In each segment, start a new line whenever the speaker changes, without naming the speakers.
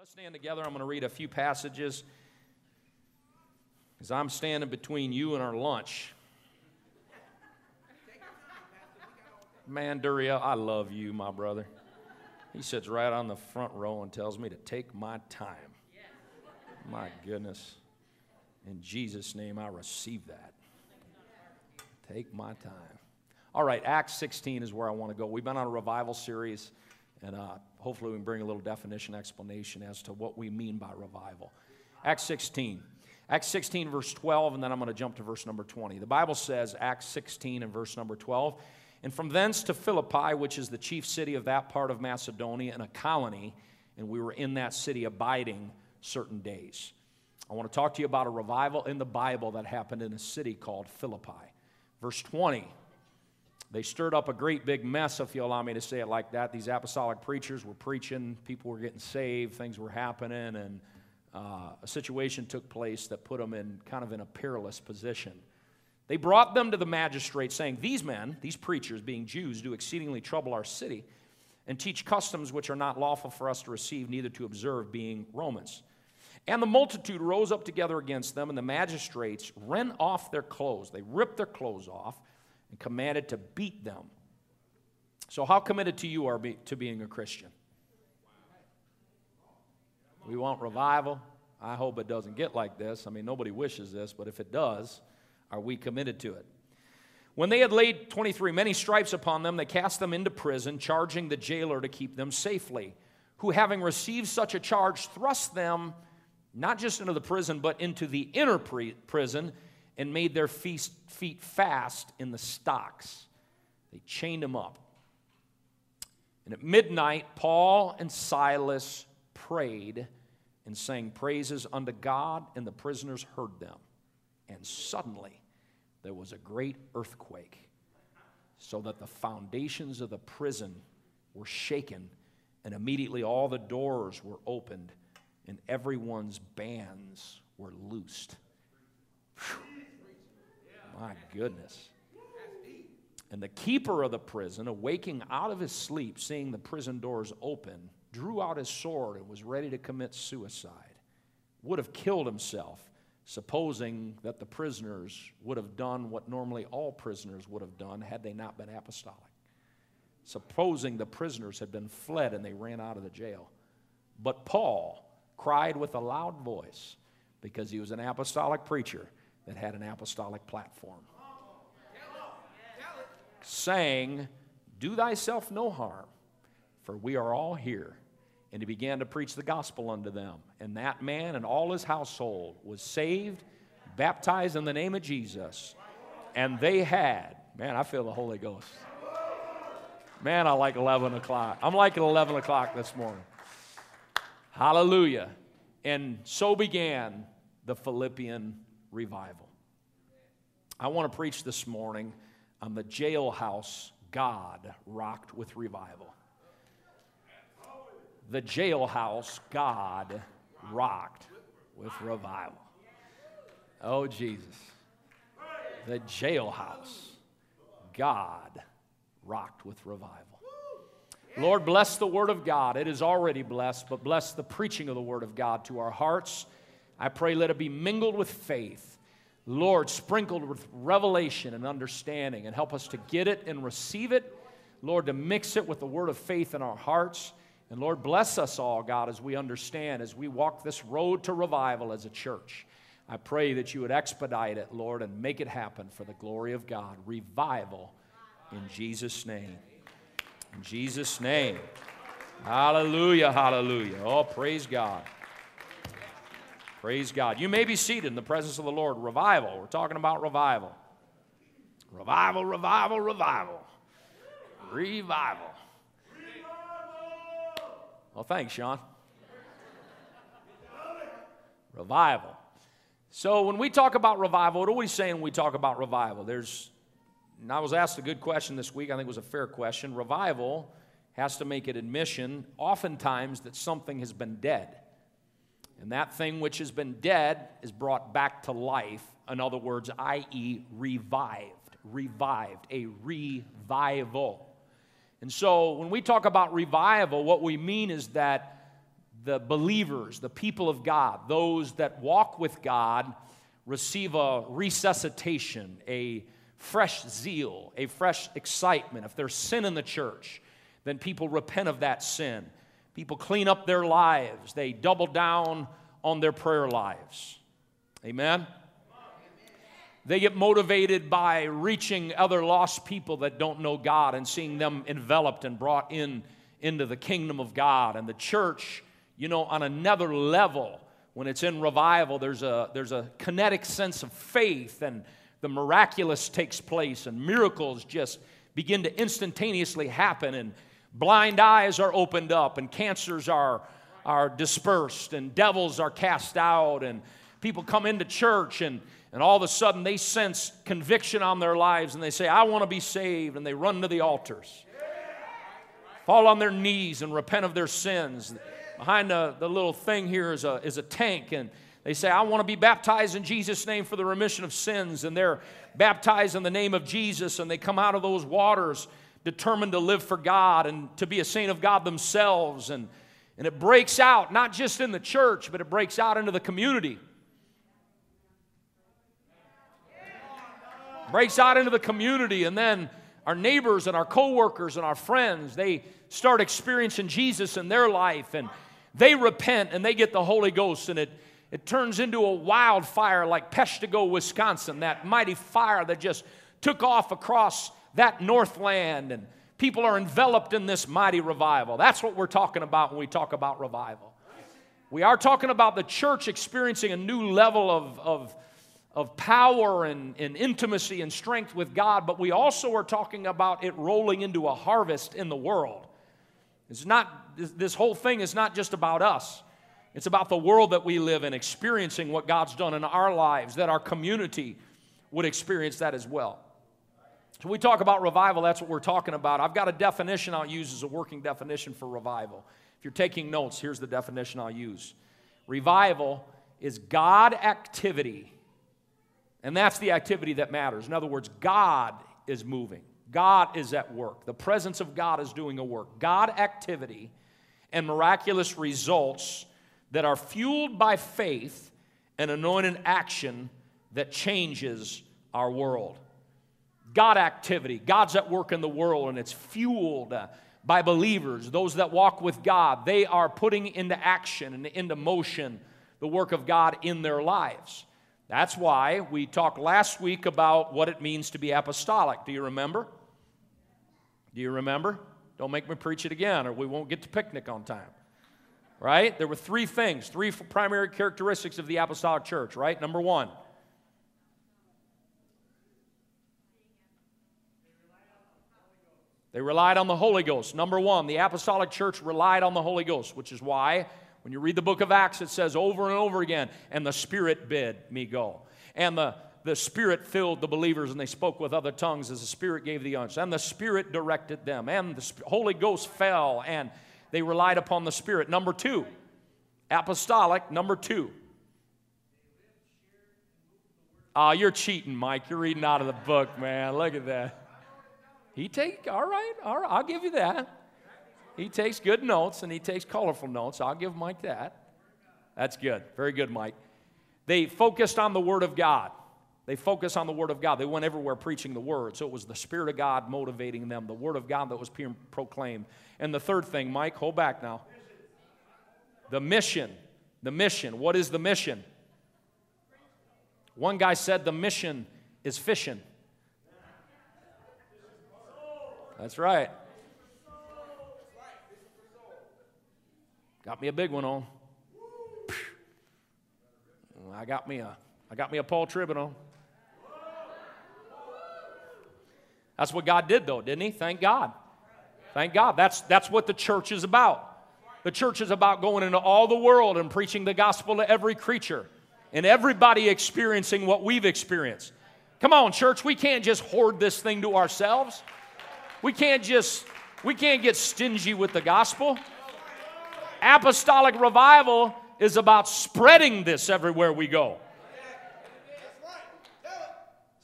Let's stand together. I'm going to read a few passages because I'm standing between you and our lunch. Man, Duria, I love you, my brother. He sits right on the front row and tells me to take my time. My goodness. In Jesus' name, I receive that. Take my time. All right, Acts 16 is where I want to go. We've been on a revival series, and uh, hopefully we can bring a little definition, explanation as to what we mean by revival. Acts 16. Acts 16, verse 12, and then I'm going to jump to verse number 20. The Bible says, Acts 16 and verse number 12, and from thence to Philippi, which is the chief city of that part of Macedonia and a colony, and we were in that city abiding certain days. I want to talk to you about a revival in the Bible that happened in a city called Philippi. Verse 20 they stirred up a great big mess, if you allow me to say it like that. These apostolic preachers were preaching, people were getting saved, things were happening, and uh, a situation took place that put them in kind of in a perilous position. They brought them to the magistrate, saying, These men, these preachers, being Jews, do exceedingly trouble our city and teach customs which are not lawful for us to receive, neither to observe, being Romans. And the multitude rose up together against them, and the magistrates rent off their clothes. They ripped their clothes off and commanded to beat them. So, how committed to you are be, to being a Christian? We want revival. I hope it doesn't get like this. I mean, nobody wishes this, but if it does, are we committed to it? When they had laid 23 many stripes upon them, they cast them into prison, charging the jailer to keep them safely, who, having received such a charge, thrust them not just into the prison, but into the inner pre- prison and made their feet fast in the stocks. They chained them up. And at midnight, Paul and Silas prayed and sang praises unto God, and the prisoners heard them. And suddenly there was a great earthquake, so that the foundations of the prison were shaken, and immediately all the doors were opened, and everyone's bands were loosed. Whew. My goodness. And the keeper of the prison, awaking out of his sleep, seeing the prison doors open, drew out his sword and was ready to commit suicide. Would have killed himself, supposing that the prisoners would have done what normally all prisoners would have done had they not been apostolic. Supposing the prisoners had been fled and they ran out of the jail. But Paul cried with a loud voice because he was an apostolic preacher that had an apostolic platform. Saying, Do thyself no harm, for we are all here. And he began to preach the gospel unto them. And that man and all his household was saved, baptized in the name of Jesus. And they had, man, I feel the Holy Ghost. Man, I like 11 o'clock. I'm liking 11 o'clock this morning. Hallelujah. And so began the Philippian revival. I want to preach this morning on the jailhouse God rocked with revival. The jailhouse God rocked with revival. Oh, Jesus. The jailhouse God rocked with revival. Lord, bless the Word of God. It is already blessed, but bless the preaching of the Word of God to our hearts. I pray let it be mingled with faith. Lord, sprinkled with revelation and understanding, and help us to get it and receive it. Lord, to mix it with the word of faith in our hearts. And Lord, bless us all, God, as we understand, as we walk this road to revival as a church. I pray that you would expedite it, Lord, and make it happen for the glory of God. Revival in Jesus' name. In Jesus' name. Hallelujah, hallelujah. Oh, praise God. Praise God. You may be seated in the presence of the Lord. Revival. We're talking about revival. Revival, revival, revival. Revival. Well, thanks, Sean. Revival. So, when we talk about revival, what are we saying when we talk about revival? There's, and I was asked a good question this week. I think it was a fair question. Revival has to make an admission, oftentimes, that something has been dead. And that thing which has been dead is brought back to life. In other words, i.e., revived. Revived. A revival. And so when we talk about revival, what we mean is that the believers, the people of God, those that walk with God, receive a resuscitation, a fresh zeal, a fresh excitement. If there's sin in the church, then people repent of that sin. People clean up their lives, they double down on their prayer lives. Amen? They get motivated by reaching other lost people that don't know God and seeing them enveloped and brought in into the kingdom of God. And the church, you know, on another level, when it's in revival, there's a, there's a kinetic sense of faith and the miraculous takes place and miracles just begin to instantaneously happen and blind eyes are opened up and cancers are, are dispersed and devils are cast out and people come into church and and all of a sudden they sense conviction on their lives and they say, I want to be saved. And they run to the altars, fall on their knees and repent of their sins. Behind the, the little thing here is a, is a tank, and they say, I want to be baptized in Jesus' name for the remission of sins. And they're baptized in the name of Jesus, and they come out of those waters determined to live for God and to be a saint of God themselves. And, and it breaks out, not just in the church, but it breaks out into the community. breaks out into the community, and then our neighbors and our coworkers and our friends, they start experiencing Jesus in their life, and they repent and they get the Holy Ghost, and it, it turns into a wildfire like Peshtigo, Wisconsin, that mighty fire that just took off across that northland, and people are enveloped in this mighty revival. That's what we're talking about when we talk about revival. We are talking about the church experiencing a new level of, of of power and, and intimacy and strength with God, but we also are talking about it rolling into a harvest in the world. It's not, this, this whole thing is not just about us. It's about the world that we live in, experiencing what God's done in our lives, that our community would experience that as well. So, we talk about revival, that's what we're talking about. I've got a definition I'll use as a working definition for revival. If you're taking notes, here's the definition I'll use Revival is God activity and that's the activity that matters. In other words, God is moving, God is at work. The presence of God is doing a work. God activity and miraculous results that are fueled by faith and anointed action that changes our world. God activity, God's at work in the world, and it's fueled uh, by believers, those that walk with God. They are putting into action and into motion the work of God in their lives. That's why we talked last week about what it means to be apostolic. Do you remember? Do you remember? Don't make me preach it again, or we won't get to picnic on time. Right? There were three things, three primary characteristics of the apostolic church, right? Number one, They relied on the Holy Ghost. Number one, the apostolic church relied on the Holy Ghost, which is why when you read the book of Acts, it says over and over again, and the Spirit bid me go. And the, the Spirit filled the believers, and they spoke with other tongues as the Spirit gave the utterance. And the Spirit directed them, and the Holy Ghost fell, and they relied upon the Spirit. Number two, apostolic. Number two, Oh, you're cheating, Mike. You're reading out of the book, man. Look at that. He take all right, all right. I'll give you that. He takes good notes and he takes colorful notes. I'll give Mike that. That's good. Very good, Mike. They focused on the Word of God. They focused on the Word of God. They went everywhere preaching the Word. So it was the Spirit of God motivating them, the Word of God that was proclaimed. And the third thing, Mike, hold back now. The mission. The mission. What is the mission? One guy said the mission is fishing. That's right. Got me a big one on. I got me a, I got me a Paul Tribbett on. That's what God did, though, didn't He? Thank God. Thank God. That's, that's what the church is about. The church is about going into all the world and preaching the gospel to every creature and everybody experiencing what we've experienced. Come on, church, we can't just hoard this thing to ourselves. We can't just, we can't get stingy with the gospel. Apostolic revival is about spreading this everywhere we go.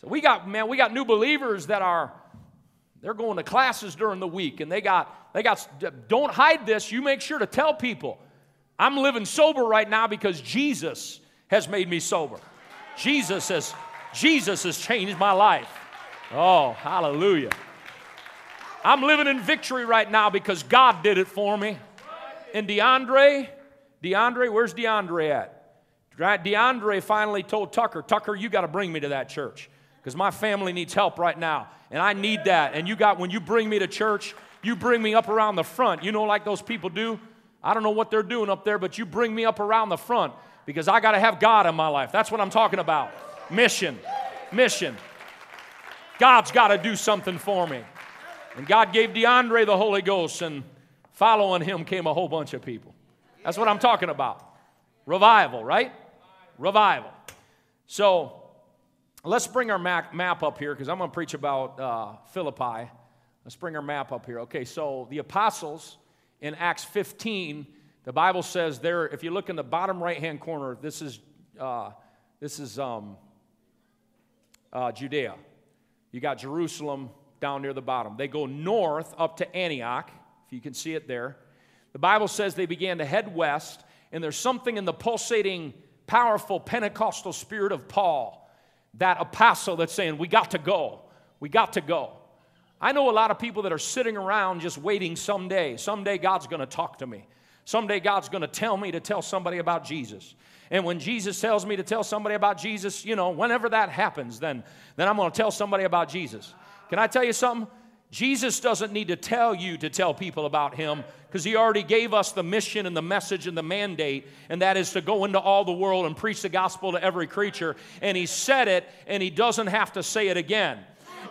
So we got, man, we got new believers that are they're going to classes during the week and they got they got don't hide this, you make sure to tell people. I'm living sober right now because Jesus has made me sober. Jesus has, Jesus has changed my life. Oh, hallelujah. I'm living in victory right now because God did it for me. And DeAndre, DeAndre, where's DeAndre at? DeAndre finally told Tucker, Tucker, you got to bring me to that church because my family needs help right now. And I need that. And you got, when you bring me to church, you bring me up around the front. You know, like those people do? I don't know what they're doing up there, but you bring me up around the front because I got to have God in my life. That's what I'm talking about. Mission. Mission. God's got to do something for me. And God gave DeAndre the Holy Ghost, and following him came a whole bunch of people. That's what I'm talking about. Revival, right? Revival. So let's bring our map up here because I'm going to preach about uh, Philippi. Let's bring our map up here. Okay, so the apostles in Acts 15, the Bible says there, if you look in the bottom right hand corner, this is, uh, this is um, uh, Judea. You got Jerusalem down near the bottom. They go north up to Antioch, if you can see it there. The Bible says they began to head west, and there's something in the pulsating, powerful Pentecostal spirit of Paul, that apostle that's saying, We got to go. We got to go. I know a lot of people that are sitting around just waiting someday. Someday God's going to talk to me. Someday God's going to tell me to tell somebody about Jesus. And when Jesus tells me to tell somebody about Jesus, you know, whenever that happens, then, then I'm going to tell somebody about Jesus. Can I tell you something? Jesus doesn't need to tell you to tell people about him because he already gave us the mission and the message and the mandate, and that is to go into all the world and preach the gospel to every creature. And he said it, and he doesn't have to say it again.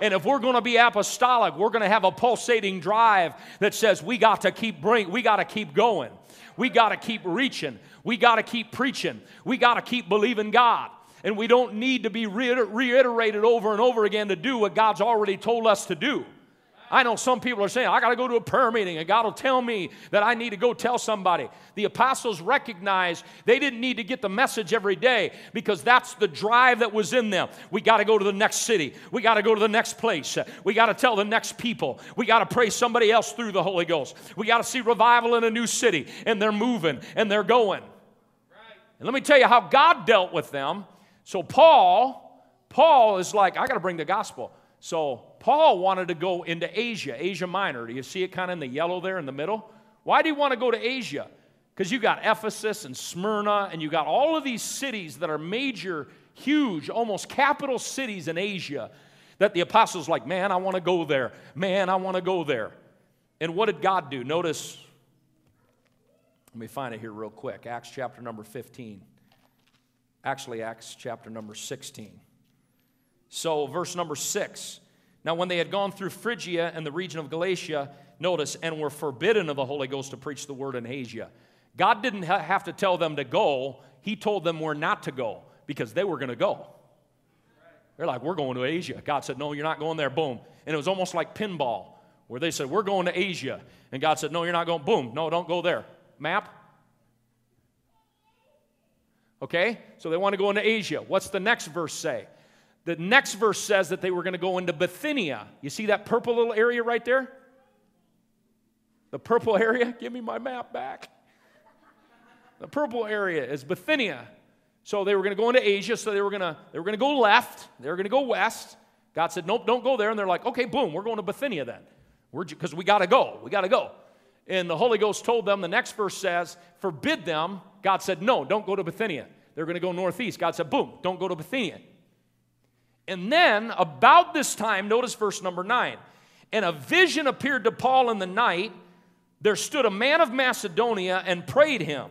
And if we're going to be apostolic, we're going to have a pulsating drive that says we got to keep bring, we got to keep going. We got to keep reaching. We got to keep preaching. We got to keep believing God. And we don't need to be reiterated over and over again to do what God's already told us to do. I know some people are saying, I got to go to a prayer meeting and God will tell me that I need to go tell somebody. The apostles recognized they didn't need to get the message every day because that's the drive that was in them. We got to go to the next city. We got to go to the next place. We got to tell the next people. We got to pray somebody else through the Holy Ghost. We got to see revival in a new city and they're moving and they're going. And let me tell you how God dealt with them. So Paul, Paul is like, I got to bring the gospel. So Paul wanted to go into Asia, Asia Minor. Do you see it kind of in the yellow there in the middle? Why do you want to go to Asia? Because you got Ephesus and Smyrna, and you got all of these cities that are major, huge, almost capital cities in Asia that the apostles like, man, I want to go there. Man, I want to go there. And what did God do? Notice, let me find it here real quick. Acts chapter number 15. Actually, Acts chapter number 16. So, verse number six. Now, when they had gone through Phrygia and the region of Galatia, notice, and were forbidden of the Holy Ghost to preach the word in Asia. God didn't ha- have to tell them to go, He told them where not to go because they were going to go. They're like, We're going to Asia. God said, No, you're not going there. Boom. And it was almost like pinball, where they said, We're going to Asia. And God said, No, you're not going. Boom. No, don't go there. Map. Okay? So they want to go into Asia. What's the next verse say? The next verse says that they were going to go into Bithynia. You see that purple little area right there? The purple area? Give me my map back. The purple area is Bithynia. So they were going to go into Asia, so they were going to they were going to go left, they were going to go west. God said, "Nope, don't go there." And they're like, "Okay, boom, we're going to Bithynia then." We're because we got to go. We got to go. And the Holy Ghost told them, the next verse says, forbid them. God said, no, don't go to Bithynia. They're going to go northeast. God said, boom, don't go to Bithynia. And then, about this time, notice verse number nine. And a vision appeared to Paul in the night. There stood a man of Macedonia and prayed him,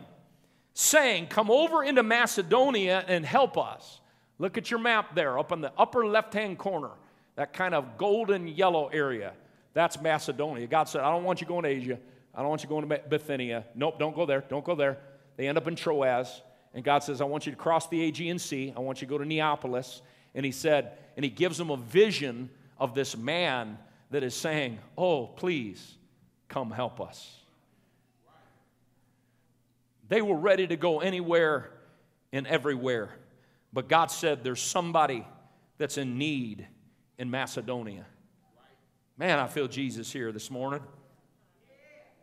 saying, Come over into Macedonia and help us. Look at your map there, up in the upper left hand corner, that kind of golden yellow area. That's Macedonia. God said, I don't want you going to Asia. I don't want you going to Bithynia. Nope, don't go there. Don't go there. They end up in Troas. And God says, I want you to cross the Aegean Sea. I want you to go to Neapolis. And he said, and he gives them a vision of this man that is saying, Oh, please come help us. They were ready to go anywhere and everywhere. But God said, There's somebody that's in need in Macedonia. Man, I feel Jesus here this morning.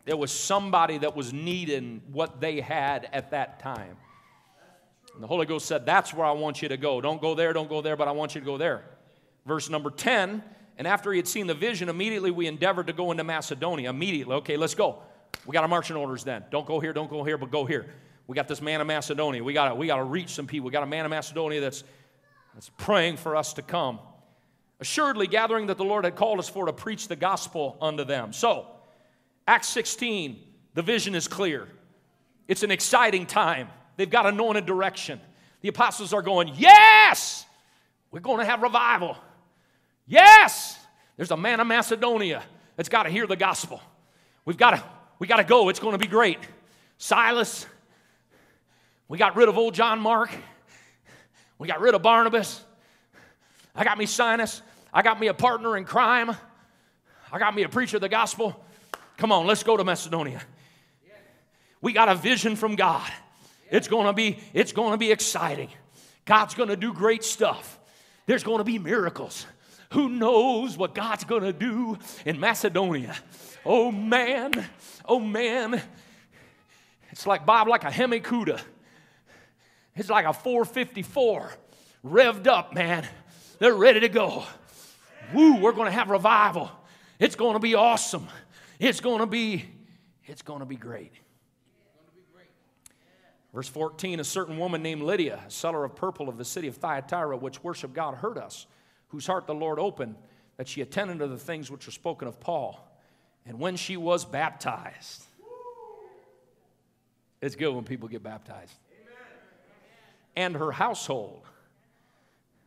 There was somebody that was needing what they had at that time. And the Holy Ghost said, That's where I want you to go. Don't go there, don't go there, but I want you to go there. Verse number 10 And after he had seen the vision, immediately we endeavored to go into Macedonia. Immediately, okay, let's go. We got our marching orders then. Don't go here, don't go here, but go here. We got this man of Macedonia. We got we to reach some people. We got a man of Macedonia that's, that's praying for us to come. Assuredly, gathering that the Lord had called us for to preach the gospel unto them. So, Acts 16, the vision is clear. It's an exciting time. They've got anointed direction. The apostles are going, Yes, we're going to have revival. Yes, there's a man of Macedonia that's got to hear the gospel. We've got to, we got to go. It's going to be great. Silas, we got rid of old John Mark. We got rid of Barnabas. I got me Silas. I got me a partner in crime. I got me a preacher of the gospel. Come on, let's go to Macedonia. We got a vision from God. It's going to be it's going to be exciting. God's going to do great stuff. There's going to be miracles. Who knows what God's going to do in Macedonia? Oh man. Oh man. It's like Bob like a Hemi Cuda. It's like a 454 revved up, man. They're ready to go. Woo, we're going to have revival. It's going to be awesome. It's going to be it's going to be great. Verse 14 A certain woman named Lydia, a seller of purple of the city of Thyatira, which worshiped God, heard us, whose heart the Lord opened, that she attended to the things which were spoken of Paul. And when she was baptized, it's good when people get baptized, and her household.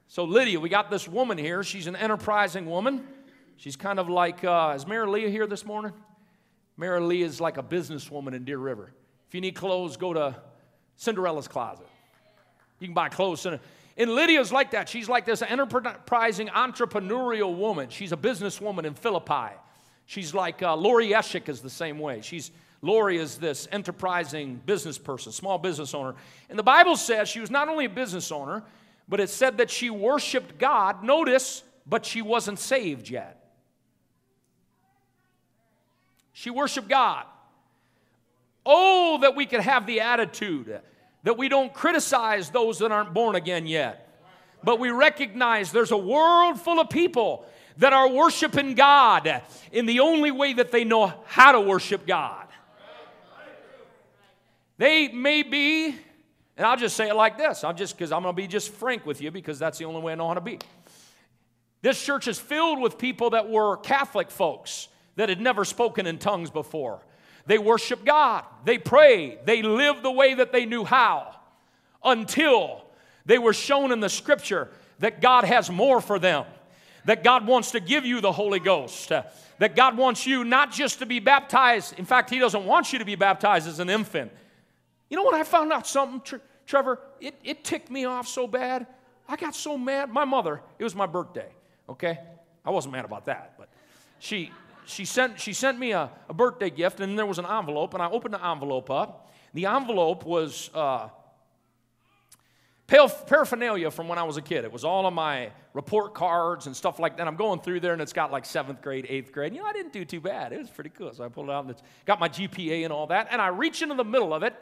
So, Lydia, we got this woman here. She's an enterprising woman. She's kind of like, uh, is Mary Leah here this morning? Mary Lee is like a businesswoman in Deer River. If you need clothes, go to Cinderella's closet. You can buy clothes. And Lydia's like that. She's like this enterprising, entrepreneurial woman. She's a businesswoman in Philippi. She's like uh, Lori Eshik is the same way. She's Lori is this enterprising business person, small business owner. And the Bible says she was not only a business owner, but it said that she worshiped God. Notice, but she wasn't saved yet. She worshiped God. Oh, that we could have the attitude that we don't criticize those that aren't born again yet, but we recognize there's a world full of people that are worshiping God in the only way that they know how to worship God. They may be, and I'll just say it like this. I'm just because I'm going to be just frank with you because that's the only way I know how to be. This church is filled with people that were Catholic folks that had never spoken in tongues before. They worship God, they pray, they live the way that they knew how until they were shown in the scripture that God has more for them, that God wants to give you the Holy Ghost, uh, that God wants you not just to be baptized. In fact, He doesn't want you to be baptized as an infant. You know what? I found out something, Tre- Trevor? It, it ticked me off so bad. I got so mad. My mother, it was my birthday, okay? I wasn't mad about that, but she, she sent, she sent me a, a birthday gift, and there was an envelope, and I opened the envelope up. The envelope was uh, paraphernalia from when I was a kid. It was all of my report cards and stuff like that. I'm going through there, and it's got like seventh grade, eighth grade. You know, I didn't do too bad. It was pretty cool. So I pulled it out, and it's got my GPA and all that. And I reach into the middle of it,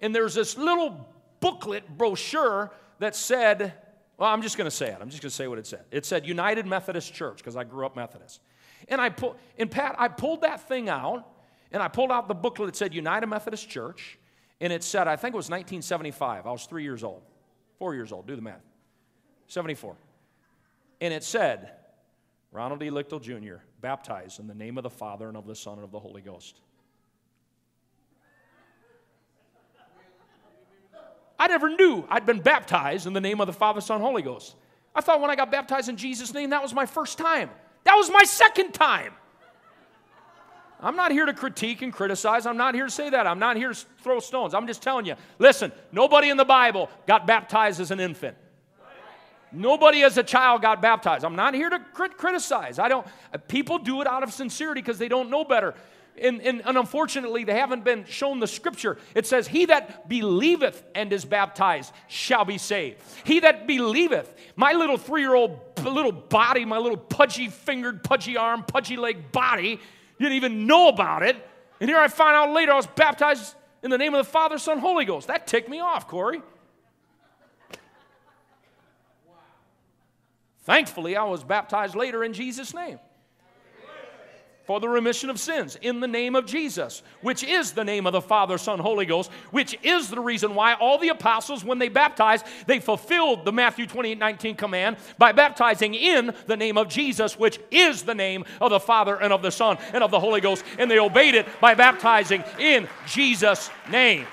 and there's this little booklet brochure that said, well, I'm just going to say it. I'm just going to say what it said. It said United Methodist Church, because I grew up Methodist. And I pull, and Pat, I pulled that thing out, and I pulled out the booklet that said United Methodist Church, and it said, I think it was 1975. I was three years old, four years old, do the math. 74. And it said, Ronald E. Lichtel Jr., baptized in the name of the Father and of the Son and of the Holy Ghost. I never knew I'd been baptized in the name of the Father, Son, Holy Ghost. I thought when I got baptized in Jesus' name, that was my first time. That was my second time. I'm not here to critique and criticize. I'm not here to say that. I'm not here to throw stones. I'm just telling you listen, nobody in the Bible got baptized as an infant. Nobody as a child got baptized. I'm not here to crit- criticize. I don't. People do it out of sincerity because they don't know better and, and, and, unfortunately, they haven't been shown the scripture. It says, He that believeth and is baptized shall be saved. He that believeth, my little three year old little body, my little pudgy fingered, pudgy arm, pudgy leg body, didn't even know about it. And here I find out later I was baptized in the name of the Father, Son, Holy Ghost. That ticked me off, Corey. Thankfully, I was baptized later in Jesus' name for the remission of sins in the name of Jesus, which is the name of the Father, Son, Holy Ghost, which is the reason why all the apostles, when they baptized, they fulfilled the Matthew 28 19 command by baptizing in the name of Jesus, which is the name of the Father and of the Son and of the Holy Ghost. And they obeyed it by baptizing in Jesus' name.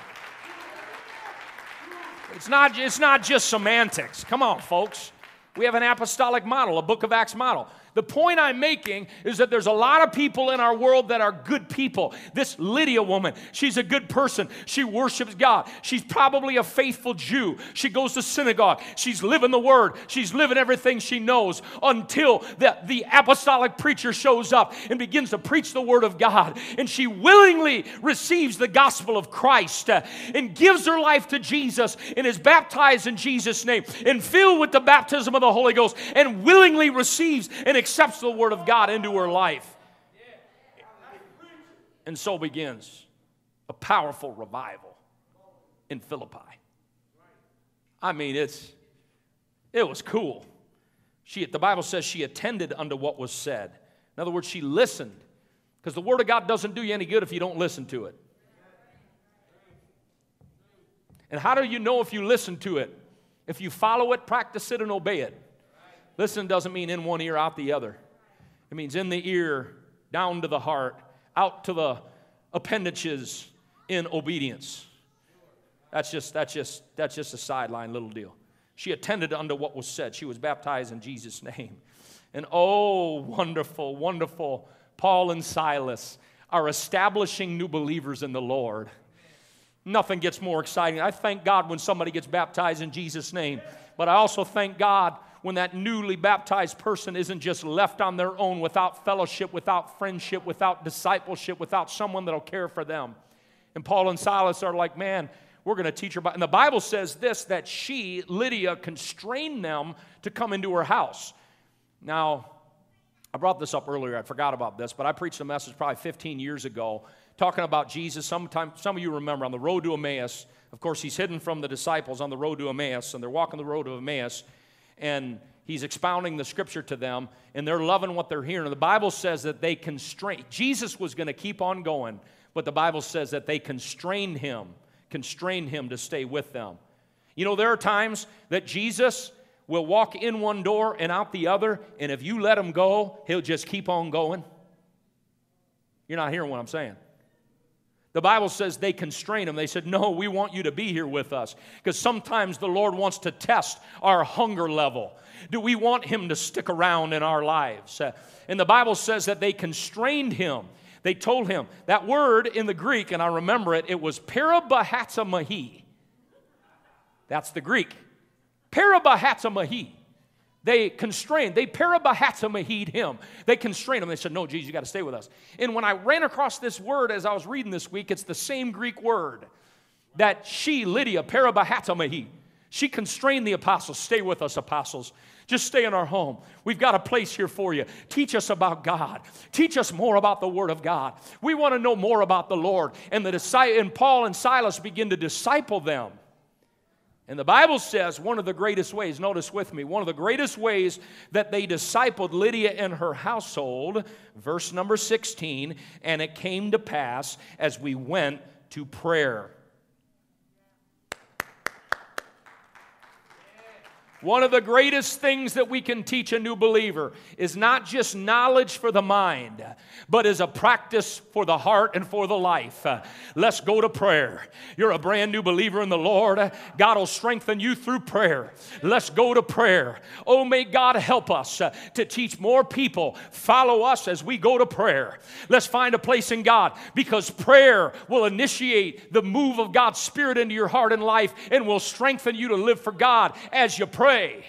It's not, it's not just semantics. Come on, folks. We have an apostolic model, a book of Acts model. The point I'm making is that there's a lot of people in our world that are good people. This Lydia woman, she's a good person. She worships God. She's probably a faithful Jew. She goes to synagogue. She's living the word. She's living everything she knows until the, the apostolic preacher shows up and begins to preach the word of God. And she willingly receives the gospel of Christ uh, and gives her life to Jesus and is baptized in Jesus' name and filled with the baptism of the Holy Ghost and willingly receives and accepts the Word of God into her life. And so begins a powerful revival in Philippi. I mean, it's it was cool. She, the Bible says she attended unto what was said. In other words, she listened. Because the Word of God doesn't do you any good if you don't listen to it. And how do you know if you listen to it? If you follow it, practice it, and obey it. Listen doesn't mean in one ear, out the other. It means in the ear, down to the heart, out to the appendages in obedience. That's just, that's just, that's just a sideline little deal. She attended unto what was said. She was baptized in Jesus' name. And oh, wonderful, wonderful, Paul and Silas are establishing new believers in the Lord. Nothing gets more exciting. I thank God when somebody gets baptized in Jesus' name, but I also thank God when that newly baptized person isn't just left on their own without fellowship, without friendship, without discipleship, without someone that'll care for them. And Paul and Silas are like, man, we're going to teach her. And the Bible says this that she, Lydia, constrained them to come into her house. Now, I brought this up earlier. I forgot about this, but I preached a message probably 15 years ago talking about Jesus. Sometime, some of you remember on the road to Emmaus. Of course, he's hidden from the disciples on the road to Emmaus, and they're walking the road to Emmaus and he's expounding the scripture to them and they're loving what they're hearing. The Bible says that they constrained, Jesus was going to keep on going, but the Bible says that they constrained him, constrained him to stay with them. You know, there are times that Jesus will walk in one door and out the other, and if you let him go, he'll just keep on going. You're not hearing what I'm saying. The Bible says they constrained him. They said, No, we want you to be here with us. Because sometimes the Lord wants to test our hunger level. Do we want him to stick around in our lives? Uh, and the Bible says that they constrained him. They told him that word in the Greek, and I remember it, it was parabahatsamahi. That's the Greek. Parabahatsamahi. They constrained, they parabahatamahid him. They constrained him. They said, No, Jesus, you got to stay with us. And when I ran across this word as I was reading this week, it's the same Greek word that she, Lydia, parabahatamahi, she constrained the apostles. Stay with us, apostles. Just stay in our home. We've got a place here for you. Teach us about God. Teach us more about the Word of God. We want to know more about the Lord. And, the, and Paul and Silas begin to disciple them. And the Bible says one of the greatest ways, notice with me, one of the greatest ways that they discipled Lydia and her household, verse number 16, and it came to pass as we went to prayer. One of the greatest things that we can teach a new believer is not just knowledge for the mind, but is a practice for the heart and for the life. Let's go to prayer. You're a brand new believer in the Lord. God will strengthen you through prayer. Let's go to prayer. Oh, may God help us to teach more people. Follow us as we go to prayer. Let's find a place in God because prayer will initiate the move of God's Spirit into your heart and life and will strengthen you to live for God as you pray pray.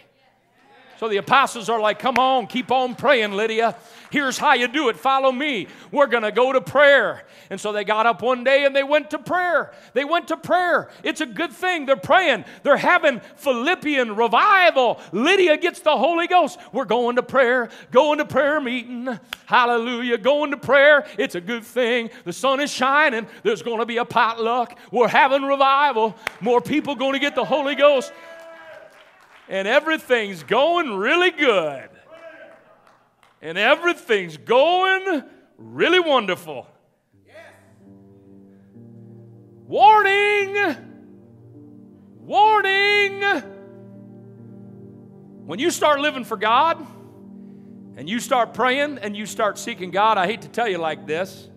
So the apostles are like, Come on, keep on praying, Lydia. Here's how you do it. Follow me. We're going to go to prayer. And so they got up one day and they went to prayer. They went to prayer. It's a good thing. They're praying. They're having Philippian revival. Lydia gets the Holy Ghost. We're going to prayer, going to prayer meeting. Hallelujah. Going to prayer. It's a good thing. The sun is shining. There's going to be a potluck. We're having revival. More people going to get the Holy Ghost and everything's going really good. And everything's going really wonderful. Warning! Warning! When you start living for God and you start praying and you start seeking God, I hate to tell you like this,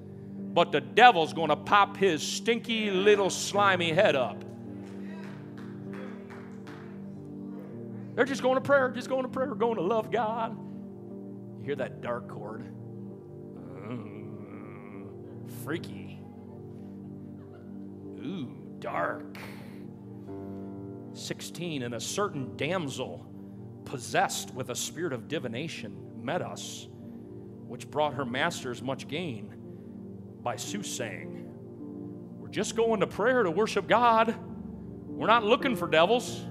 but the devil's going to pop his stinky little slimy head up They're just going to prayer, just going to prayer, going to love God. You hear that dark chord? Mm, freaky. Ooh, dark. 16, and a certain damsel possessed with a spirit of divination met us, which brought her masters much gain by soothsaying. We're just going to prayer to worship God. We're not looking for devils.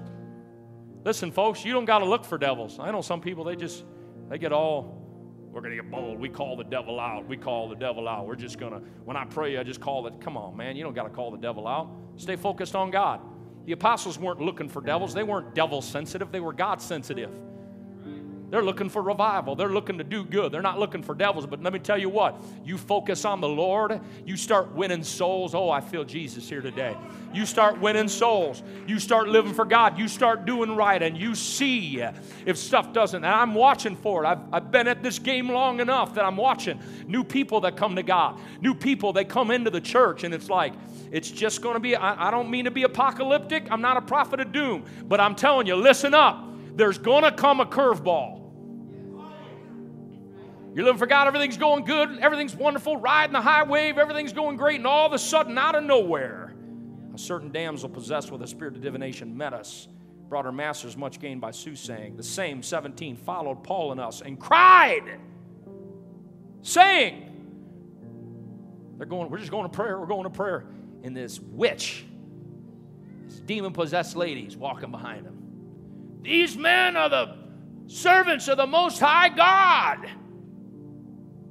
Listen, folks, you don't got to look for devils. I know some people, they just, they get all, we're going to get bold. We call the devil out. We call the devil out. We're just going to, when I pray, I just call it. Come on, man. You don't got to call the devil out. Stay focused on God. The apostles weren't looking for devils, they weren't devil sensitive, they were God sensitive. They're looking for revival. They're looking to do good. They're not looking for devils. But let me tell you what you focus on the Lord, you start winning souls. Oh, I feel Jesus here today. You start winning souls. You start living for God. You start doing right, and you see if stuff doesn't. And I'm watching for it. I've, I've been at this game long enough that I'm watching new people that come to God, new people that come into the church, and it's like, it's just going to be, I, I don't mean to be apocalyptic. I'm not a prophet of doom, but I'm telling you, listen up. There's going to come a curveball. You're living for God, everything's going good, everything's wonderful, riding the high wave, everything's going great, and all of a sudden, out of nowhere, a certain damsel possessed with a spirit of divination met us, brought her masters much gain by soothsaying. The same 17 followed Paul and us and cried, saying, They're going, we're just going to prayer, we're going to prayer. And this witch, this demon possessed lady's walking behind them. These men are the servants of the Most High God.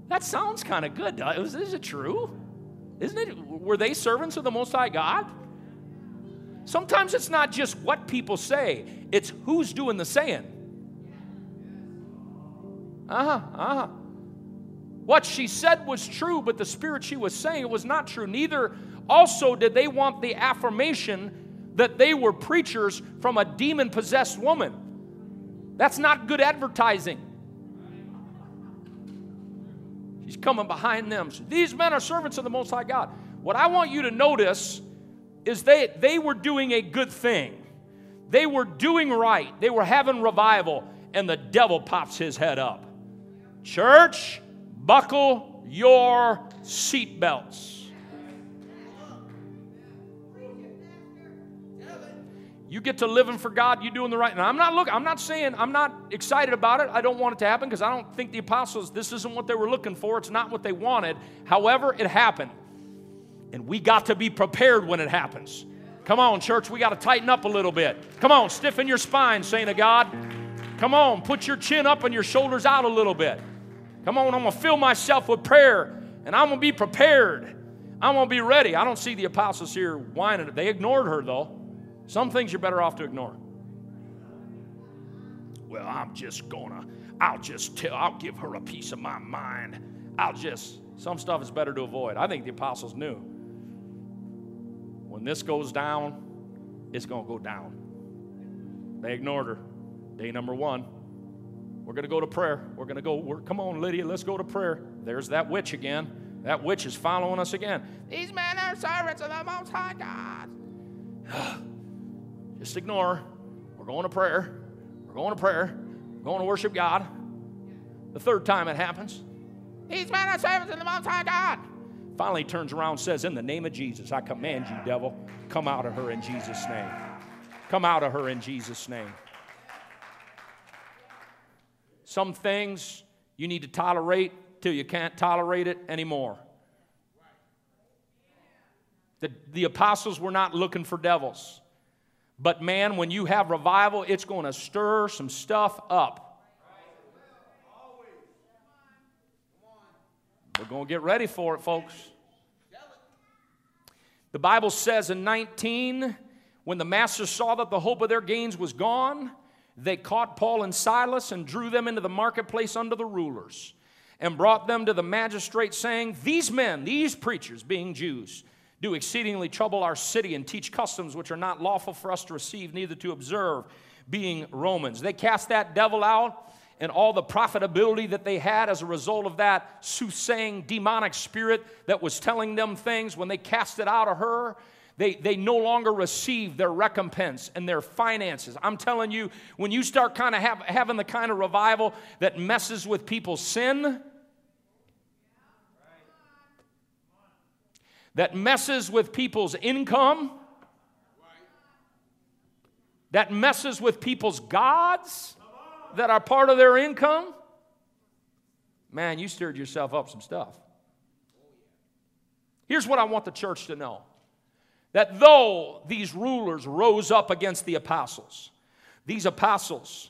That sounds kind of good. Is, is it true? Isn't it? Were they servants of the Most High God? Sometimes it's not just what people say, it's who's doing the saying. Uh huh, uh huh. What she said was true, but the spirit she was saying it was not true. Neither also did they want the affirmation that they were preachers from a demon possessed woman. That's not good advertising. He's coming behind them. So these men are servants of the Most High God. What I want you to notice is they, they were doing a good thing. They were doing right. They were having revival, and the devil pops his head up. Church, buckle your seatbelts. You get to living for God, you doing the right. And I'm not looking, I'm not saying I'm not excited about it. I don't want it to happen because I don't think the apostles, this isn't what they were looking for. It's not what they wanted. However, it happened. And we got to be prepared when it happens. Come on, church, we got to tighten up a little bit. Come on, stiffen your spine, saint of God. Come on, put your chin up and your shoulders out a little bit. Come on, I'm going to fill myself with prayer and I'm going to be prepared. I'm going to be ready. I don't see the apostles here whining. They ignored her, though. Some things you're better off to ignore. Well, I'm just gonna, I'll just tell, I'll give her a piece of my mind. I'll just, some stuff is better to avoid. I think the apostles knew. When this goes down, it's gonna go down. They ignored her. Day number one. We're gonna go to prayer. We're gonna go, we're, come on, Lydia, let's go to prayer. There's that witch again. That witch is following us again. These men are servants of the Most High God. Just ignore. We're going to prayer. We're going to prayer. We're going to worship God. The third time it happens, He's men are servants in the Most High God. Finally turns around says, In the name of Jesus, I command you, devil, come out of her in Jesus' name. Come out of her in Jesus' name. Some things you need to tolerate till you can't tolerate it anymore. The, the apostles were not looking for devils. But man, when you have revival, it's going to stir some stuff up. We're going to get ready for it, folks. The Bible says in 19, when the masters saw that the hope of their gains was gone, they caught Paul and Silas and drew them into the marketplace under the rulers and brought them to the magistrate, saying, These men, these preachers, being Jews, do exceedingly trouble our city and teach customs which are not lawful for us to receive, neither to observe, being Romans. They cast that devil out, and all the profitability that they had as a result of that soothsaying demonic spirit that was telling them things, when they cast it out of her, they, they no longer receive their recompense and their finances. I'm telling you, when you start kind of have, having the kind of revival that messes with people's sin, that messes with people's income, that messes with people's gods that are part of their income, man, you stirred yourself up some stuff. Here's what I want the church to know that though these rulers rose up against the apostles, these apostles,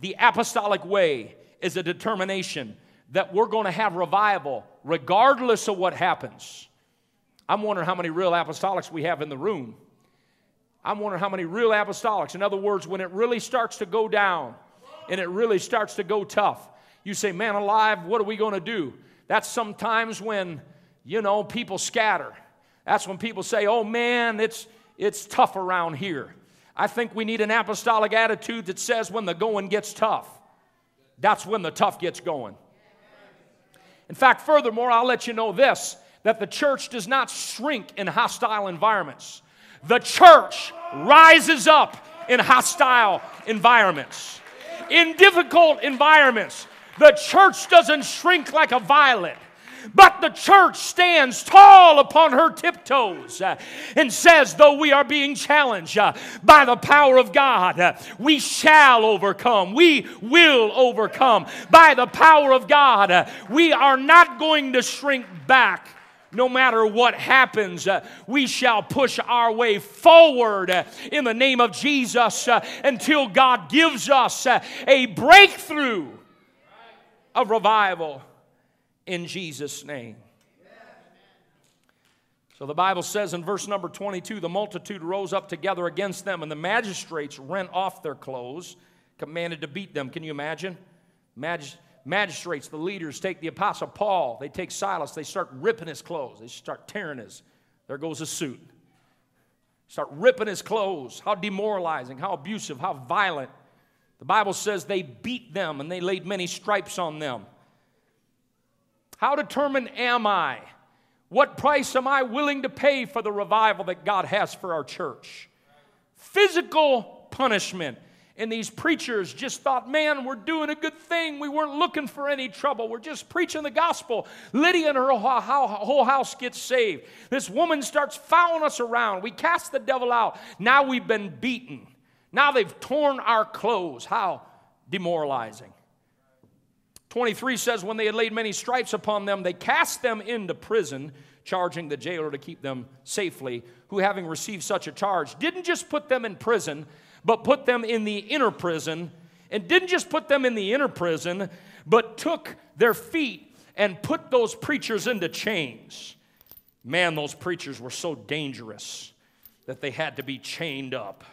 the apostolic way is a determination that we're going to have revival regardless of what happens. I'm wondering how many real apostolics we have in the room. I'm wondering how many real apostolics. In other words, when it really starts to go down and it really starts to go tough, you say, Man alive, what are we going to do? That's sometimes when, you know, people scatter. That's when people say, Oh man, it's, it's tough around here. I think we need an apostolic attitude that says when the going gets tough, that's when the tough gets going. In fact, furthermore, I'll let you know this that the church does not shrink in hostile environments. The church rises up in hostile environments. In difficult environments, the church doesn't shrink like a violet. But the church stands tall upon her tiptoes uh, and says, though we are being challenged uh, by the power of God, uh, we shall overcome. We will overcome. By the power of God, we are not going to shrink back no matter what happens, uh, we shall push our way forward uh, in the name of Jesus uh, until God gives us a breakthrough of revival in Jesus' name. So the Bible says in verse number 22 the multitude rose up together against them, and the magistrates rent off their clothes, commanded to beat them. Can you imagine? Mag- magistrates, the leaders, take the apostle Paul, they take Silas, they start ripping his clothes, they start tearing his, there goes his suit. Start ripping his clothes. How demoralizing, how abusive, how violent. The Bible says they beat them and they laid many stripes on them. How determined am I? What price am I willing to pay for the revival that God has for our church? Physical punishment and these preachers just thought, man, we're doing a good thing. We weren't looking for any trouble. We're just preaching the gospel. Lydia and her whole house gets saved. This woman starts following us around. We cast the devil out. Now we've been beaten. Now they've torn our clothes. How demoralizing. 23 says, When they had laid many stripes upon them, they cast them into prison, charging the jailer to keep them safely, who, having received such a charge, didn't just put them in prison, but put them in the inner prison, and didn't just put them in the inner prison, but took their feet and put those preachers into chains. Man, those preachers were so dangerous that they had to be chained up.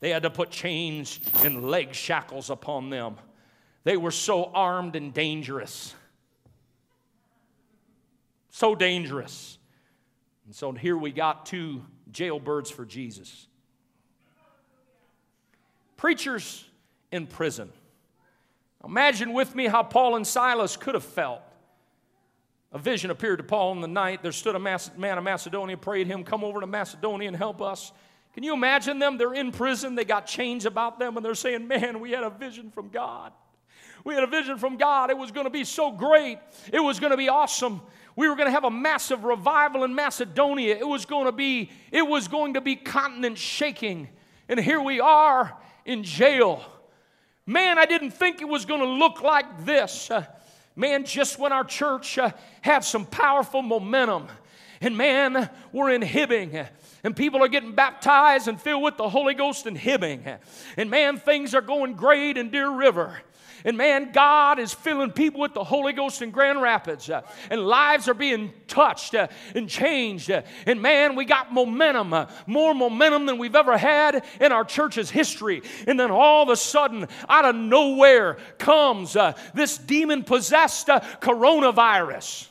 They had to put chains and leg shackles upon them. They were so armed and dangerous. So dangerous. And so here we got two jailbirds for Jesus. Preachers in prison. Imagine with me how Paul and Silas could have felt. A vision appeared to Paul in the night. There stood a man of Macedonia, prayed him, Come over to Macedonia and help us. Can you imagine them? They're in prison, they got chains about them, and they're saying, Man, we had a vision from God. We had a vision from God. It was going to be so great. It was going to be awesome. We were going to have a massive revival in Macedonia. It was going to be it was going to be continent shaking. And here we are in jail. Man, I didn't think it was going to look like this. Uh, man, just when our church uh, had some powerful momentum, and man, we're in Hibbing. And people are getting baptized and filled with the Holy Ghost in Hibbing. And man, things are going great in Deer River. And man, God is filling people with the Holy Ghost in Grand Rapids. Uh, and lives are being touched uh, and changed. Uh, and man, we got momentum, uh, more momentum than we've ever had in our church's history. And then all of a sudden, out of nowhere, comes uh, this demon possessed coronavirus.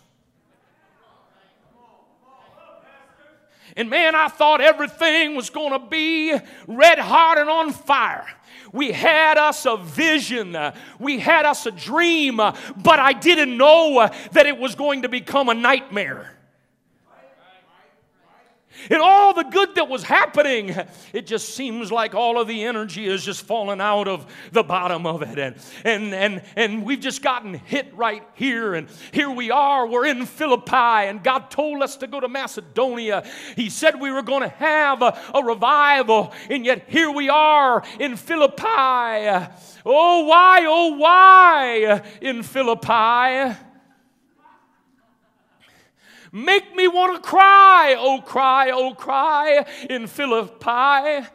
And man, I thought everything was going to be red hot and on fire. We had us a vision, we had us a dream, but I didn't know that it was going to become a nightmare and all the good that was happening, it just seems like all of the energy is just falling out of the bottom of it. And, and, and, and we've just gotten hit right here. And here we are, we're in Philippi, and God told us to go to Macedonia. He said we were going to have a, a revival, and yet here we are in Philippi. Oh, why, oh, why in Philippi? Make me want to cry, oh, cry, oh, cry in Philippi.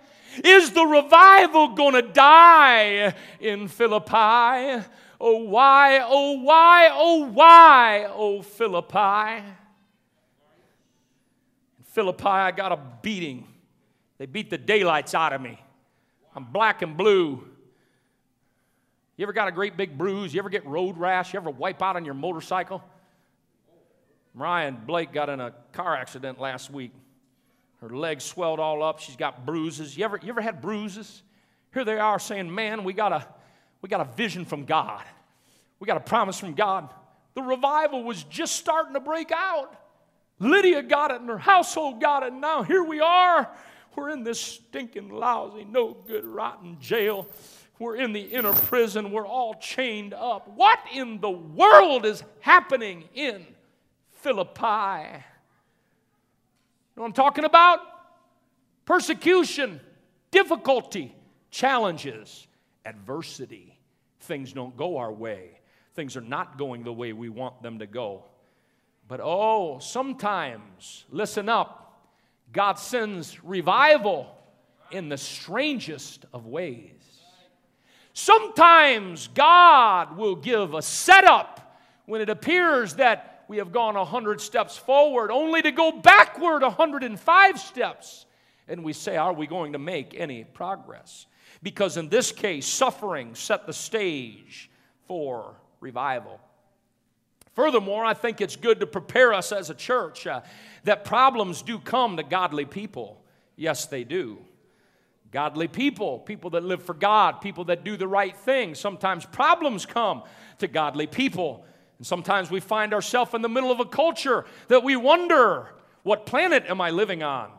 Is the revival going to die in Philippi? Oh, why, oh, why, oh, why, oh, Philippi? Philippi, I got a beating. They beat the daylights out of me. I'm black and blue. You ever got a great big bruise? You ever get road rash? You ever wipe out on your motorcycle? Ryan Blake got in a car accident last week. Her legs swelled all up. She's got bruises. You ever, you ever had bruises? Here they are saying, Man, we got, a, we got a vision from God. We got a promise from God. The revival was just starting to break out. Lydia got it and her household got it. And now here we are. We're in this stinking, lousy, no good, rotten jail. We're in the inner prison. We're all chained up. What in the world is happening in Philippi. You know what I'm talking about? Persecution, difficulty, challenges, adversity. Things don't go our way. Things are not going the way we want them to go. But oh, sometimes, listen up, God sends revival in the strangest of ways. Sometimes God will give a setup when it appears that we have gone 100 steps forward, only to go backward 105 steps. And we say, Are we going to make any progress? Because in this case, suffering set the stage for revival. Furthermore, I think it's good to prepare us as a church uh, that problems do come to godly people. Yes, they do. Godly people, people that live for God, people that do the right thing. Sometimes problems come to godly people. And sometimes we find ourselves in the middle of a culture that we wonder, what planet am I living on?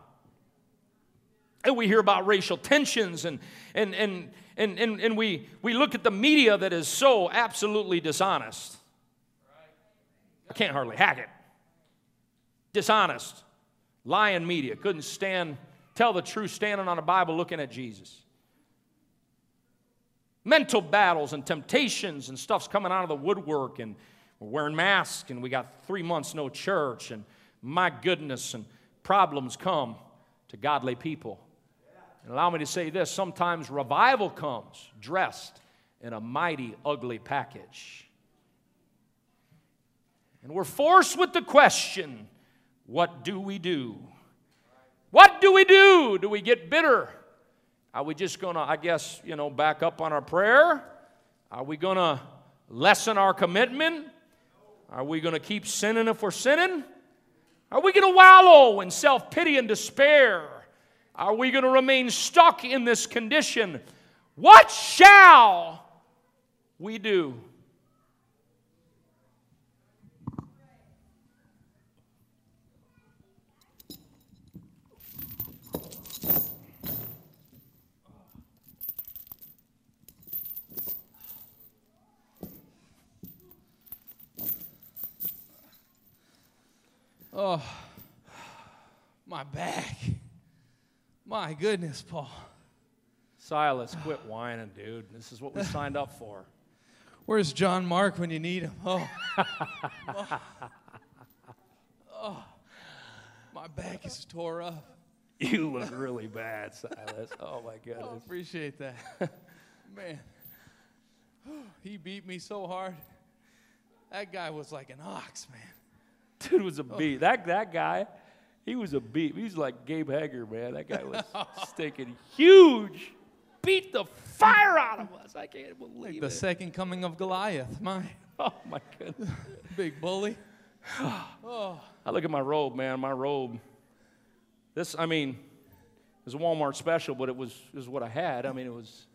And we hear about racial tensions and, and, and, and, and, and we, we look at the media that is so absolutely dishonest. I can't hardly hack it. Dishonest. Lying media. Couldn't stand, tell the truth standing on a Bible looking at Jesus. Mental battles and temptations and stuff's coming out of the woodwork and we're wearing masks and we got three months no church, and my goodness, and problems come to godly people. And allow me to say this sometimes revival comes dressed in a mighty ugly package. And we're forced with the question what do we do? What do we do? Do we get bitter? Are we just going to, I guess, you know, back up on our prayer? Are we going to lessen our commitment? Are we going to keep sinning if we're sinning? Are we going to wallow in self pity and despair? Are we going to remain stuck in this condition? What shall we do?
Oh, my back. My goodness, Paul.
Silas, quit whining, dude. This is what we signed up for.
Where's John Mark when you need him? Oh. oh. Oh. My back is tore up.
You look really bad, Silas. Oh my
oh,
goodness.
I appreciate that. Man. He beat me so hard. That guy was like an ox, man.
Dude was a oh. beat. That that guy, he was a beat. He was like Gabe Hager, man. That guy was stinking huge. Beat the fire out of us. I can't believe it.
The
it.
second coming of Goliath. My
oh my goodness.
big bully. oh.
I look at my robe, man. My robe. This, I mean, it was a Walmart special, but it was it was what I had. I mean, it was.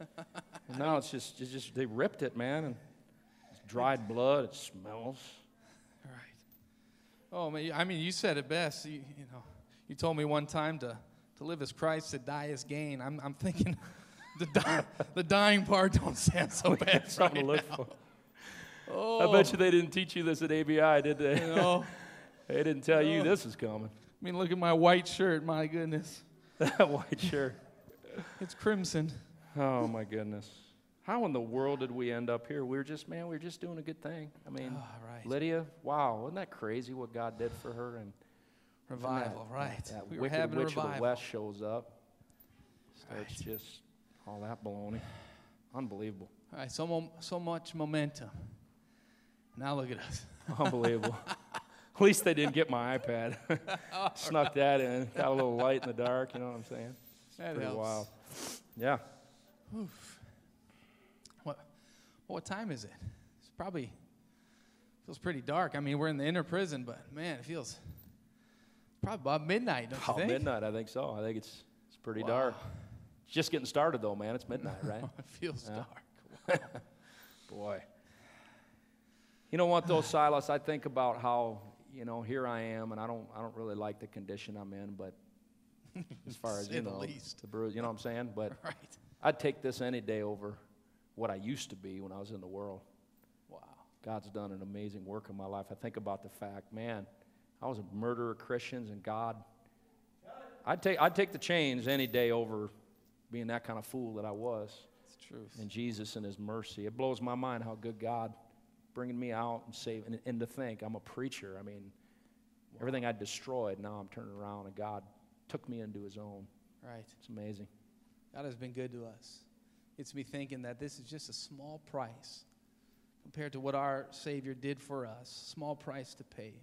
now it's just it's just they ripped it, man, and it's dried blood. It smells.
Oh man, I mean, you said it best. You, you know, you told me one time to, to live as Christ, to die as gain. I'm, I'm thinking the, di- the dying part don't sound so bad.
Something
right
to look
now.
for.
Oh,
I bet you they didn't teach you this at ABI, did they?
you know,
they didn't tell you
No.
this is coming.
I mean, look at my white shirt. My goodness,
That white shirt.
it's crimson.
Oh my goodness. How in the world did we end up here? We were just, man, we were just doing a good thing. I mean,
Oh, right.
Lydia, wow, wasn't that crazy what God did for her? And
Revival,
that,
right?
That
we were
wicked witch of the West shows up. Starts
Right.
just all that baloney. Unbelievable.
All right, so mo- so much momentum. Now look at us.
Unbelievable. At least they didn't get my iPad. Snuck that in. Got a little light in the dark. You know what I'm saying?
That
Pretty
helps.
wild. Yeah.
What, what time is it? It's probably feels pretty dark. I mean, we're in the inner prison, but man, it feels probably about midnight. Don't you
Oh,
think?
midnight. I think so. I think it's it's pretty
Wow.
dark. It's just getting started though, man. It's midnight, right?
it feels
Yeah.
dark.
Boy. You know what though, Silas? I think about how, you know, here I am and I don't I don't really like the condition I'm in, but as far as you
the
know
least.
the bruise, you know what I'm saying? But
Right.
I'd take this any day over what I used to be when I was in the world.
Wow.
God's done an amazing work in my life. I think about the fact, man, I was a murderer of Christians and God I'd take I'd take the chains any day over being that kind of fool that I was
It's truth.
and Jesus and His mercy. It blows my mind how good God bringing me out and saving. And, and to think I'm a preacher. I mean, everything I destroyed, now I'm turning around and God took me into His own.
Right.
It's amazing.
God has been good to us. Gets me thinking that this is just a small price compared to what our Savior did for us. Small price to pay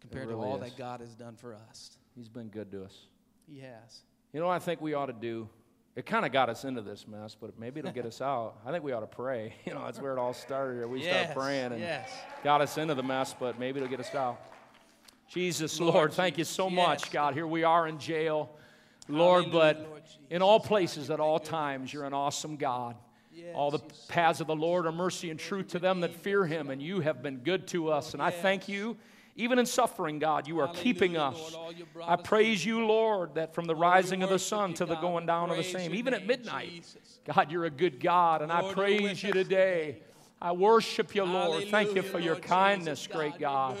compared
really
to all
is.
that God has done for us.
He's been good to us.
He has.
You know what I think we ought to do? It kind of got us into this mess, but maybe it'll get us out. I think we ought to pray. You know, that's where it all started. We
yes.
start praying and
yes.
got us into the mess, but maybe it'll get us out. Jesus,
Lord
Lord, thank
Jesus,
you so
yes,
much, God. Here we are in jail, Lord, but in all places, at all times, you're an awesome God. All the paths of the Lord are mercy and truth to them that fear him, and you have been good to us. And I thank you. Even in suffering, God, you are keeping us.
Lord, all you brought
I praise you, Lord, that from the rising of the sun to the going down of the same, even at midnight. God, you're a good God, and I praise you today. I worship you, Lord. Thank you for your kindness, great God.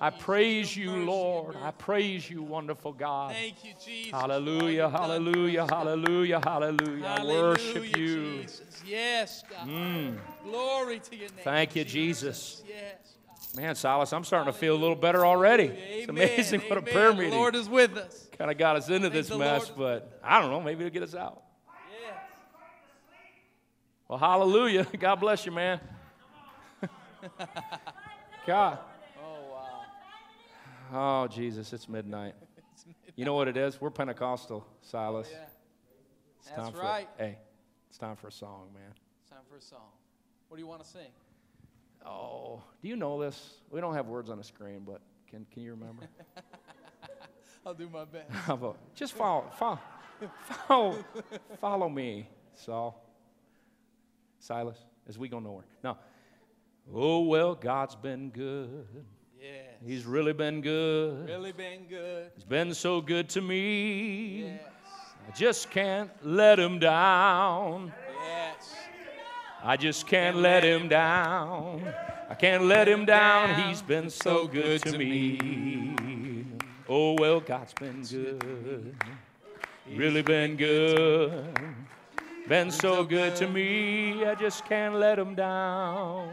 I praise you, Lord. I praise you, wonderful God.
Thank you, Jesus.
Hallelujah,
you've done for
hallelujah, hallelujah, hallelujah. I worship you. Mm.
Yes, God. Glory to your name.
Thank you, Jesus.
Yes.
Man, Silas, I'm starting to feel a little better already. It's amazing what a prayer
The
meeting
Lord is with us.
kind of got us into this mess, but I don't know, maybe it'll get us out. Well, hallelujah. God bless you, man. God.
Oh, wow.
Oh, Jesus, it's midnight. You know what it is? We're Pentecostal, Silas.
Yeah.
It's
That's
time for,
right.
Hey, it's time for a song, man.
It's time for a song. What do you want to sing?
Oh, do you know this? We don't have words on the screen, but can, can you remember?
I'll do my best.
Just follow, follow, follow, follow me, Saul, Silas, as we go nowhere. No. Oh well, God's been good. He's really been good.
Really been good.
He's been so good to me.
Yes.
I just can't let him down.
Yes.
I just can't let him down. I can't let him down. He's been so good to me. Oh, well, God's been good. Really been good. Been so good to me, I just can't let him down.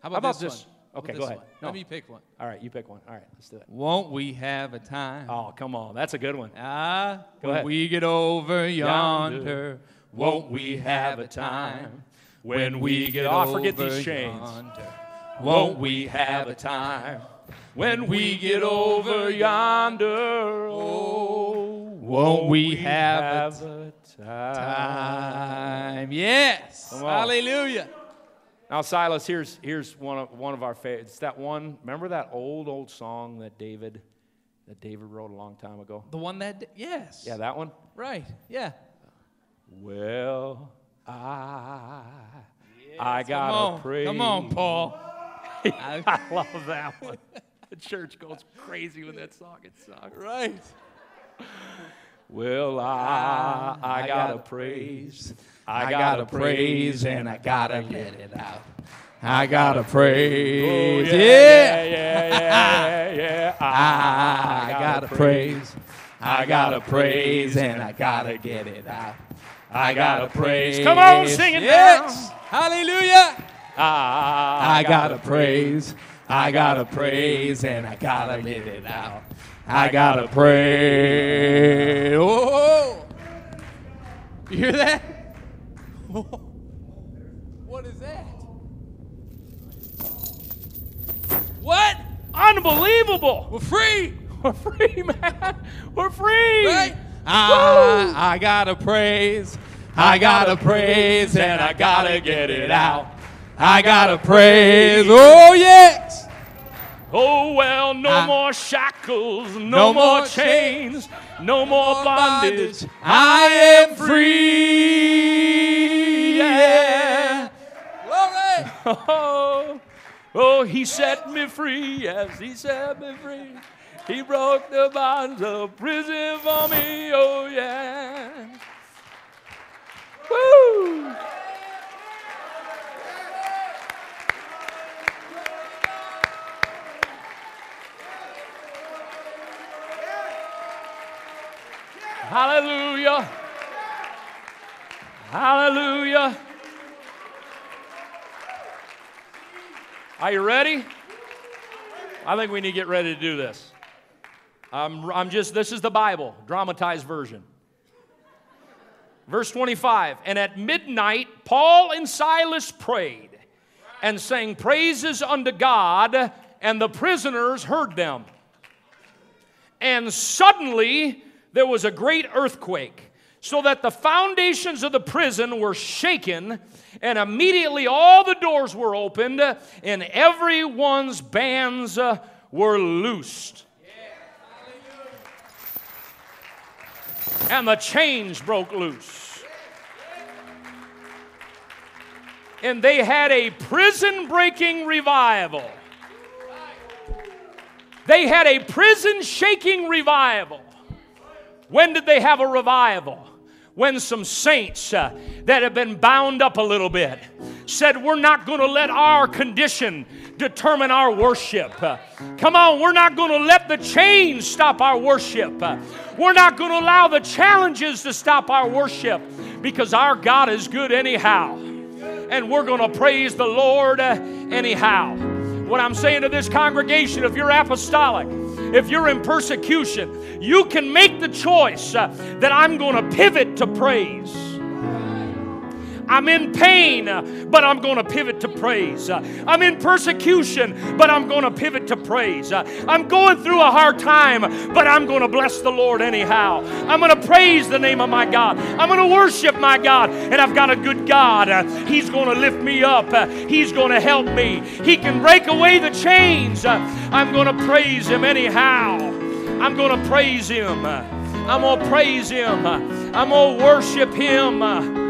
How
How about
this?
this? Okay, go ahead.
one?
No.
Let me pick one.
All right, you pick one. All right, let's do it.
Won't we have a time?
Oh, come on. That's a good one.
Ah,
Go
when
ahead.
we get over
Yonder,
won't we have a time? When we get
Oh,
over
forget these chains.
yonder, won't we have a time?
When we get over yonder, oh,
Won't we have
a time?
Time. Yes. Hallelujah.
Now, Silas, here's here's one of one of our favorites. It's that one. Remember that old old song that David that David wrote a long time ago?
The one that, yes.
Yeah, that one.
Right. Yeah.
Well, I I gotta
on.
praise.
Come on, Paul.
I love that one. The church goes crazy when that song gets sung.
right.
Well, I I gotta praise. I gotta praise and I gotta
get it out. I gotta praise.
Oh, yeah,
yeah.
yeah, yeah, yeah, yeah.
I gotta praise. I gotta praise and I gotta get it out. I gotta praise.
Come on, sing it
yes. Hallelujah.
I
I gotta praise. I gotta praise and I gotta let it out. I gotta praise. Oh, you hear that? What is that? What?
Unbelievable.
We're free,
We're free, man. We're free.
right? I, I gotta praise. I gotta praise and I gotta get it out. I gotta praise. Oh yes.
Oh well, no
I-
more shackles, no,
No
more
more
chains, no more bondage.
I am free. Yeah. Glory.
Oh, oh, he set me free. Yes, he set me free. He broke the bonds of prison for me. Oh yeah. Woo! Hallelujah. Hallelujah. Are you ready? I think we need to get ready to do this. I'm, I'm just, this is the Bible, dramatized version. Verse 25, and at midnight, Paul and Silas prayed and sang praises unto God, and the prisoners heard them. And suddenly there was a great earthquake, so that the foundations of the prison were shaken, and immediately all the doors were opened, and everyone's bands uh, were loosed. And the chains broke loose. And they had a prison breaking revival. They had a prison shaking revival. When did they have a revival? When some saints uh, that have been bound up a little bit said, We're not going to let our condition determine our worship. Uh, come on, we're not going to let the chains stop our worship. Uh, we're not going to allow the challenges to stop our worship because our God is good anyhow. And we're going to praise the Lord uh, anyhow. What I'm saying to this congregation, if you're apostolic, if you're in persecution, you can make the choice uh, that I'm going to pivot to praise. I'm in pain, but I'm going to pivot to praise. I'm in persecution, but I'm going to pivot to praise. I'm going through a hard time, but I'm going to bless the Lord anyhow. I'm going to praise the name of my God. I'm going to worship my God, and I've got a good God. He's going to lift me up, He's going to help me. He can break away the chains. I'm going to praise Him anyhow. I'm going to praise Him. I'm going to praise Him. I'm going to worship Him.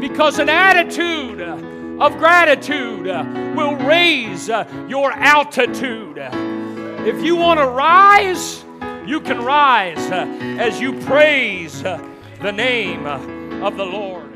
Because an attitude of gratitude will raise your altitude. If you want to rise, you can rise as you praise the name of the Lord.